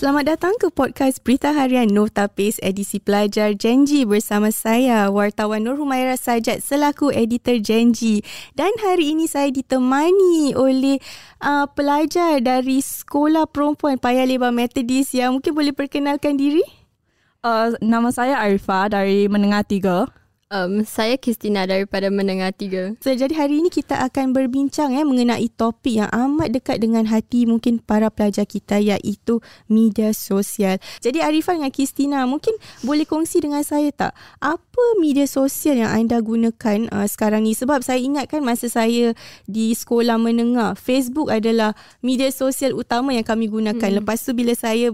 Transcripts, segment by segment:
Selamat datang ke podcast Berita Harian Nota Pace edisi pelajar Janji bersama saya wartawan Nur Humaira Sajat selaku editor Janji. Dan hari ini saya ditemani oleh uh, pelajar dari Sekolah Perempuan Paya Lebar Methodist yang mungkin boleh perkenalkan diri. Uh, nama saya Arifah dari Menengah Tiga. Um, saya Kristina daripada Menengah Tiga. So, jadi hari ini kita akan berbincang eh, mengenai topik yang amat dekat dengan hati mungkin para pelajar kita iaitu media sosial. Jadi Arifah dengan Kristina mungkin boleh kongsi dengan saya tak apa media sosial yang anda gunakan uh, sekarang ni sebab saya ingatkan masa saya di sekolah menengah Facebook adalah media sosial utama yang kami gunakan. Hmm. Lepas tu bila saya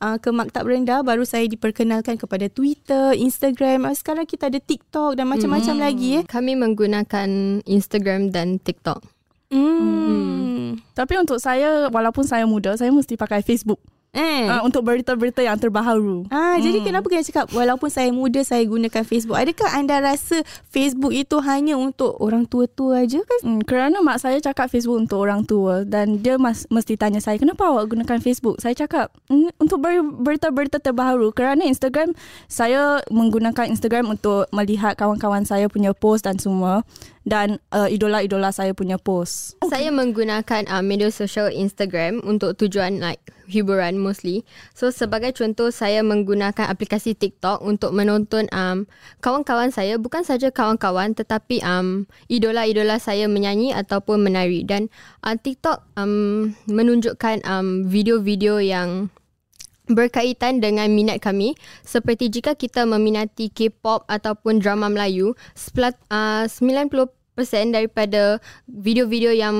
uh, ke maktab rendah baru saya diperkenalkan kepada Twitter, Instagram. Uh, sekarang kita ada TikTok dan macam-macam hmm. lagi eh. Kami menggunakan Instagram dan TikTok. Hmm. hmm. Tapi untuk saya walaupun saya muda, saya mesti pakai Facebook. Eh. Uh, untuk berita-berita yang terbaharu. Ah, hmm. jadi kenapa kena cakap walaupun saya muda saya gunakan Facebook? Adakah anda rasa Facebook itu hanya untuk orang tua-tua aja kan? Hmm, kerana mak saya cakap Facebook untuk orang tua dan dia mas, mesti tanya saya kenapa awak gunakan Facebook? Saya cakap mm, untuk ber, berita-berita terbaharu. Kerana Instagram saya menggunakan Instagram untuk melihat kawan-kawan saya punya post dan semua dan uh, idola-idola saya punya post. Saya menggunakan uh, media sosial Instagram untuk tujuan like hiburan mostly. So sebagai contoh saya menggunakan aplikasi TikTok untuk menonton um, kawan-kawan saya. Bukan saja kawan-kawan tetapi um, idola-idola saya menyanyi ataupun menari. Dan uh, TikTok um, menunjukkan um, video-video yang berkaitan dengan minat kami. Seperti jika kita meminati K-pop ataupun drama Melayu uh, 90% daripada video-video yang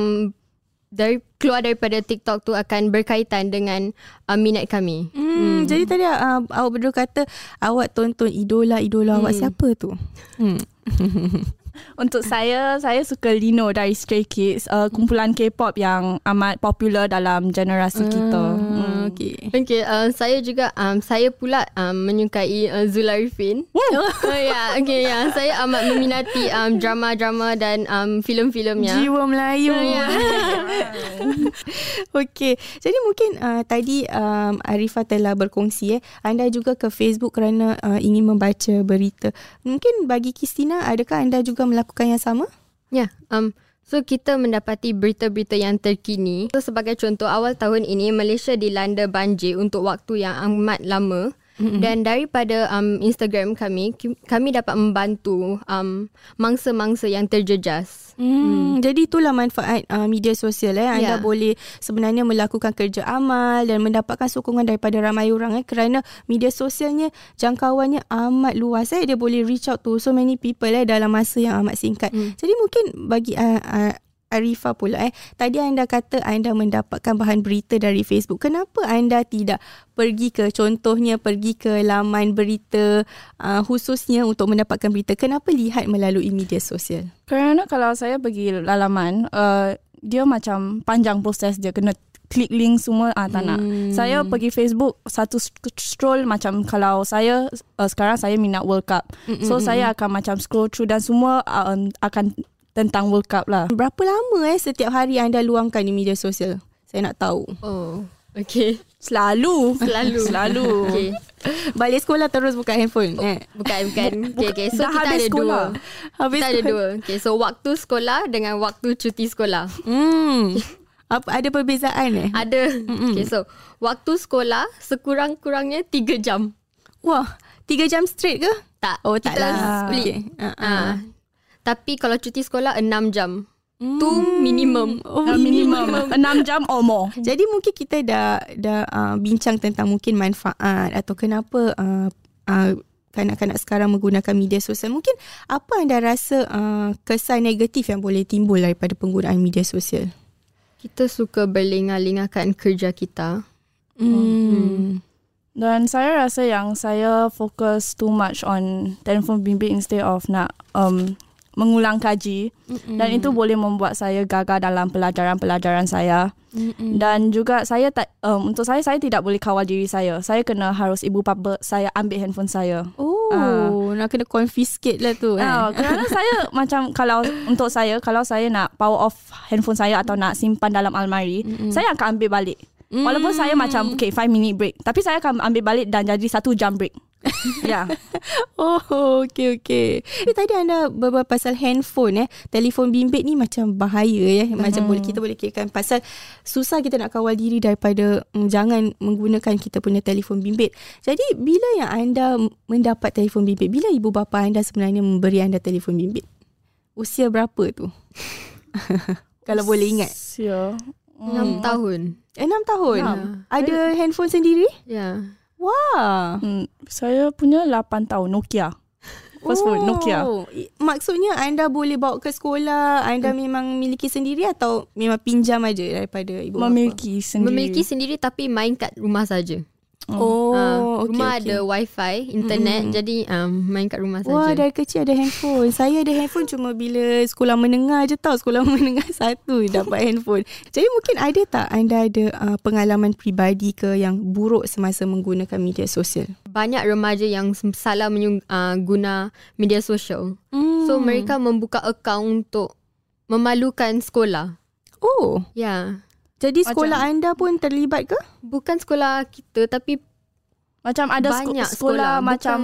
dari keluar daripada TikTok tu akan berkaitan dengan uh, minat kami. Hmm, hmm. Jadi tadi uh, awak berdua kata awak tonton idola-idola hmm. awak siapa tu? Hmm. Untuk saya, saya suka Lino dari Stray Kids, uh, kumpulan K-pop yang amat popular dalam generasi kita. Uh, hmm. Okay. Okay, uh, saya juga, um, saya pula um, menyukai uh, Zularifin. Oh, uh, yeah, okay, yeah. Saya amat meminati um, drama-drama dan um, filem-filemnya. Jiwa Melayu. Uh, yeah. okay, jadi mungkin uh, tadi um, Arifah telah berkongsi eh, anda juga ke Facebook kerana uh, ingin membaca berita. Mungkin bagi Kristina, adakah anda juga melakukan yang sama? Ya, yeah, um, so kita mendapati berita-berita yang terkini. So sebagai contoh, awal tahun ini Malaysia dilanda banjir untuk waktu yang amat lama. Mm-hmm. Dan daripada um, Instagram kami, kami dapat membantu um, mangsa-mangsa yang terjejas. Hmm, hmm. Jadi itulah manfaat uh, media sosial. Eh. Anda yeah. boleh sebenarnya melakukan kerja amal dan mendapatkan sokongan daripada ramai orang. Eh. Kerana media sosialnya jangkauannya amat luas. Eh. Dia boleh reach out to so many people eh, dalam masa yang amat singkat. Hmm. Jadi mungkin bagi uh, uh, Arifah pula eh. Tadi anda kata anda mendapatkan bahan berita dari Facebook. Kenapa anda tidak pergi ke contohnya pergi ke laman berita uh, khususnya untuk mendapatkan berita? Kenapa lihat melalui media sosial? Kerana kalau saya pergi laman uh, dia macam panjang proses dia kena klik link semua ah tak hmm. nak. Saya pergi Facebook satu scroll macam kalau saya uh, sekarang saya minat World Cup. Mm-mm. So saya akan macam scroll through dan semua uh, akan tentang World Cup lah. Berapa lama eh setiap hari anda luangkan di media sosial? Saya nak tahu. Oh, okay. Selalu. Selalu. Selalu. Okay. Balik sekolah terus buka handphone. Oh, eh. Bukan, bukan. Okay, okay. So Dah kita habis ada sekolah. dua. Habis kita ada dua. Okay, so waktu sekolah dengan waktu cuti sekolah. Hmm. Apa ada perbezaan eh? Ada. Mm-mm. Okay, so waktu sekolah sekurang-kurangnya tiga jam. Wah, tiga jam straight ke? Tak. Oh, tak lah. Split. Okay. Uh-uh. Uh. Tapi kalau cuti sekolah 6 jam. Hmm. Tu minimum. Oh, minimum. 6 jam or more. Jadi mungkin kita dah dah uh, bincang tentang mungkin manfaat atau kenapa uh, uh, kanak-kanak sekarang menggunakan media sosial. Mungkin apa anda rasa uh, kesan negatif yang boleh timbul daripada penggunaan media sosial? Kita suka berlengah-lengahkan kerja kita. Hmm. hmm. Dan saya rasa yang saya fokus too much on telefon bimbit instead of nak um, mengulang kaji Mm-mm. dan itu boleh membuat saya gagal dalam pelajaran-pelajaran saya. Mm-mm. Dan juga saya tak um, untuk saya saya tidak boleh kawal diri saya. Saya kena harus ibu bapa saya ambil handphone saya. Oh, uh. nak kena confiscate lah tu kan. Uh, kerana saya macam kalau untuk saya kalau saya nak power off handphone saya atau nak simpan dalam almari, Mm-mm. saya akan ambil balik. Mm. Walaupun saya macam okay 5 minute break, tapi saya akan ambil balik dan jadi satu jam break. Ya. Oh, okey okey. Eh, tadi anda berbual pasal handphone eh. Telefon bimbit ni macam bahaya ya. Macam mm. boleh kita boleh kirakan pasal susah kita nak kawal diri daripada mm, jangan menggunakan kita punya telefon bimbit. Jadi bila yang anda mendapat telefon bimbit? Bila ibu bapa anda sebenarnya memberi anda telefon bimbit? Usia berapa tu? Kalau boleh ingat. Usia 6 hmm. tahun. 6 tahun. Ya. Ada handphone sendiri? Ya. Wah. Hmm, saya punya 8 tahun Nokia. First oh, phone Nokia. Maksudnya anda boleh bawa ke sekolah, anda hmm. memang miliki sendiri atau memang pinjam aja daripada ibu bapa? Memiliki sendiri. Memiliki sendiri tapi main kat rumah saja. Oh, uh, rumah okay, ada wifi, internet, mm-hmm. jadi um, main kat rumah saja. Wah, dari kecil ada handphone. Saya ada handphone cuma bila sekolah menengah je tau. Sekolah menengah satu dapat handphone. Jadi mungkin ada tak anda ada uh, pengalaman pribadi ke yang buruk semasa menggunakan media sosial? Banyak remaja yang salah menyung, uh, guna media sosial. Mm. So mereka membuka akaun untuk memalukan sekolah. Oh. Ya. Yeah. Jadi sekolah macam, anda pun terlibat ke? Bukan sekolah kita tapi macam ada banyak sekolah, sekolah macam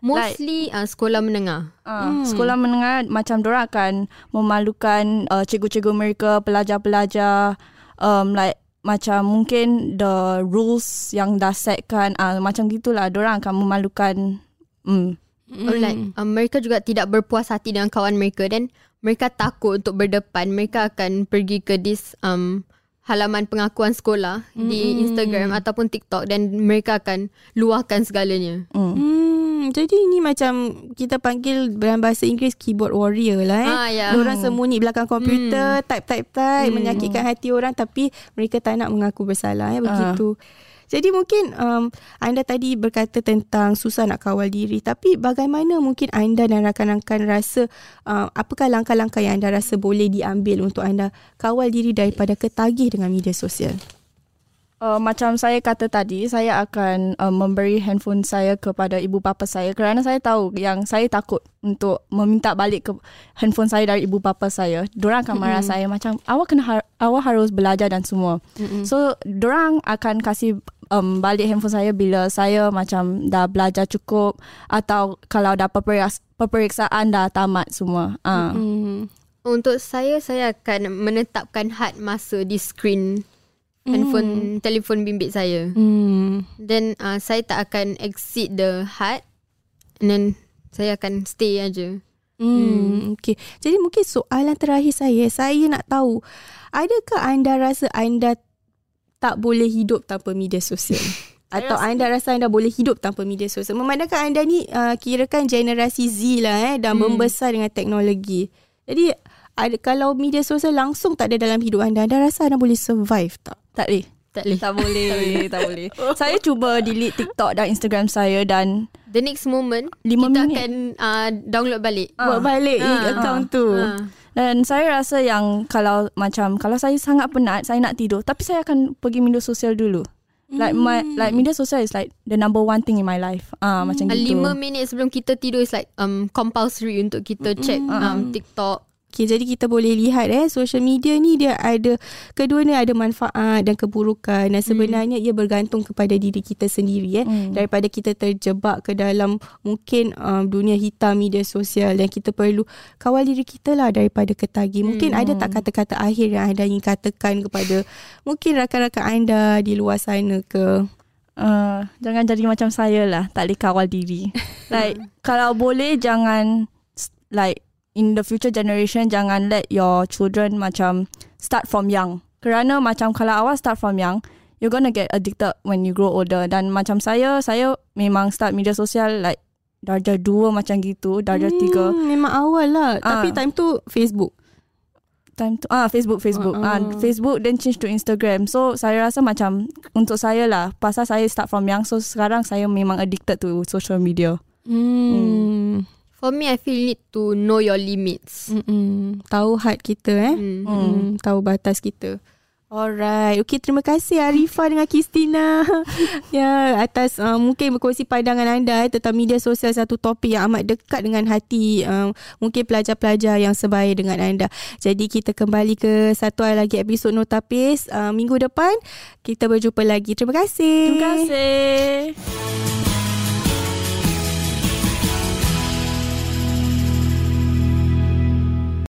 mostly like, uh, sekolah menengah. Uh, hmm. Sekolah menengah macam orang akan memalukan uh, cikgu-cikgu mereka, pelajar-pelajar um, like macam mungkin the rules yang dah setkan uh, macam gitulah orang akan memalukan mm. Mm. like uh, mereka juga tidak berpuas hati dengan kawan mereka dan mereka takut untuk berdepan mereka akan pergi ke this um halaman pengakuan sekolah mm. di Instagram ataupun TikTok dan mereka akan luahkan segalanya. Mm. Hmm, jadi ini macam kita panggil dalam bahasa Inggeris keyboard warrior lah eh. Ah, yeah. Orang sembunyi belakang komputer, mm. type type type mm. menyakitkan hati orang tapi mereka tak nak mengaku bersalah ya begitu. Uh. Jadi mungkin um, anda tadi berkata tentang susah nak kawal diri. Tapi bagaimana mungkin anda dan rakan-rakan rasa uh, apakah langkah-langkah yang anda rasa boleh diambil untuk anda kawal diri daripada ketagih dengan media sosial? Uh, macam saya kata tadi, saya akan uh, memberi handphone saya kepada ibu bapa saya kerana saya tahu yang saya takut untuk meminta balik ke handphone saya dari ibu bapa saya. Diorang akan marah mm-hmm. saya macam awak kena har- awak harus belajar dan semua. Mm-hmm. So, diorang akan kasih um, balik handphone saya bila saya macam dah belajar cukup atau kalau dah peperiksaan dah tamat semua. Uh. Mm-hmm. Untuk saya, saya akan menetapkan had masa di screen handphone mm. telefon bimbit saya. Hmm. Then uh, saya tak akan exceed the had and then saya akan stay aja. Hmm. hmm. Okay. Jadi mungkin soalan terakhir saya, saya nak tahu, adakah anda rasa anda tak boleh hidup tanpa media sosial? Atau rasa anda rasa anda boleh hidup tanpa media sosial? Memandangkan anda ni uh, kirakan generasi Z lah eh, dan hmm. membesar dengan teknologi. Jadi ada, kalau media sosial langsung tak ada dalam hidup anda, anda rasa anda boleh survive tak? Tak boleh. Tak boleh. Tak boleh. tak boleh. saya cuba delete TikTok dan Instagram saya dan the next moment kita minit. akan uh, download balik. Uh. Buat balik uh. account uh. tu. Uh. Dan saya rasa yang kalau macam kalau saya sangat penat, saya nak tidur, tapi saya akan pergi media sosial dulu. Like my hmm. like media sosial is like the number one thing in my life. Ah uh, mm. macam gitu. Lima minit sebelum kita tidur is like um compulsory untuk kita check mm. um TikTok, Okay, jadi kita boleh lihat eh social media ni dia ada kedua ni ada manfaat dan keburukan dan sebenarnya hmm. ia bergantung kepada diri kita sendiri eh hmm. daripada kita terjebak ke dalam mungkin um, dunia hitam media sosial dan kita perlu kawal diri kita lah daripada ketagi. Mungkin hmm. ada tak kata-kata akhir yang anda ingin katakan kepada mungkin rakan-rakan anda di luar sana ke? Uh, jangan jadi macam saya lah, tak boleh kawal diri. like kalau boleh jangan like in the future generation jangan let your children macam start from young. Kerana macam kalau awak start from young, you're gonna get addicted when you grow older. Dan macam saya, saya memang start media sosial like darjah dua macam gitu, darjah hmm, tiga. Memang awal lah. Uh. Tapi time tu Facebook. Time tu ah Facebook Facebook uh, uh. ah Facebook then change to Instagram. So saya rasa macam untuk saya lah pasal saya start from young so sekarang saya memang addicted to social media. Hmm. hmm. For me, I feel need to know your limits. Mm-mm. Tahu had kita eh. Mm. Mm. Tahu batas kita. Alright. Okay, terima kasih Arifah dengan Kristina. ya, atas uh, mungkin berkongsi pandangan anda eh, tentang media sosial satu topik yang amat dekat dengan hati uh, mungkin pelajar-pelajar yang sebaya dengan anda. Jadi kita kembali ke satu lagi episod Notapis uh, minggu depan. Kita berjumpa lagi. Terima kasih. Terima kasih.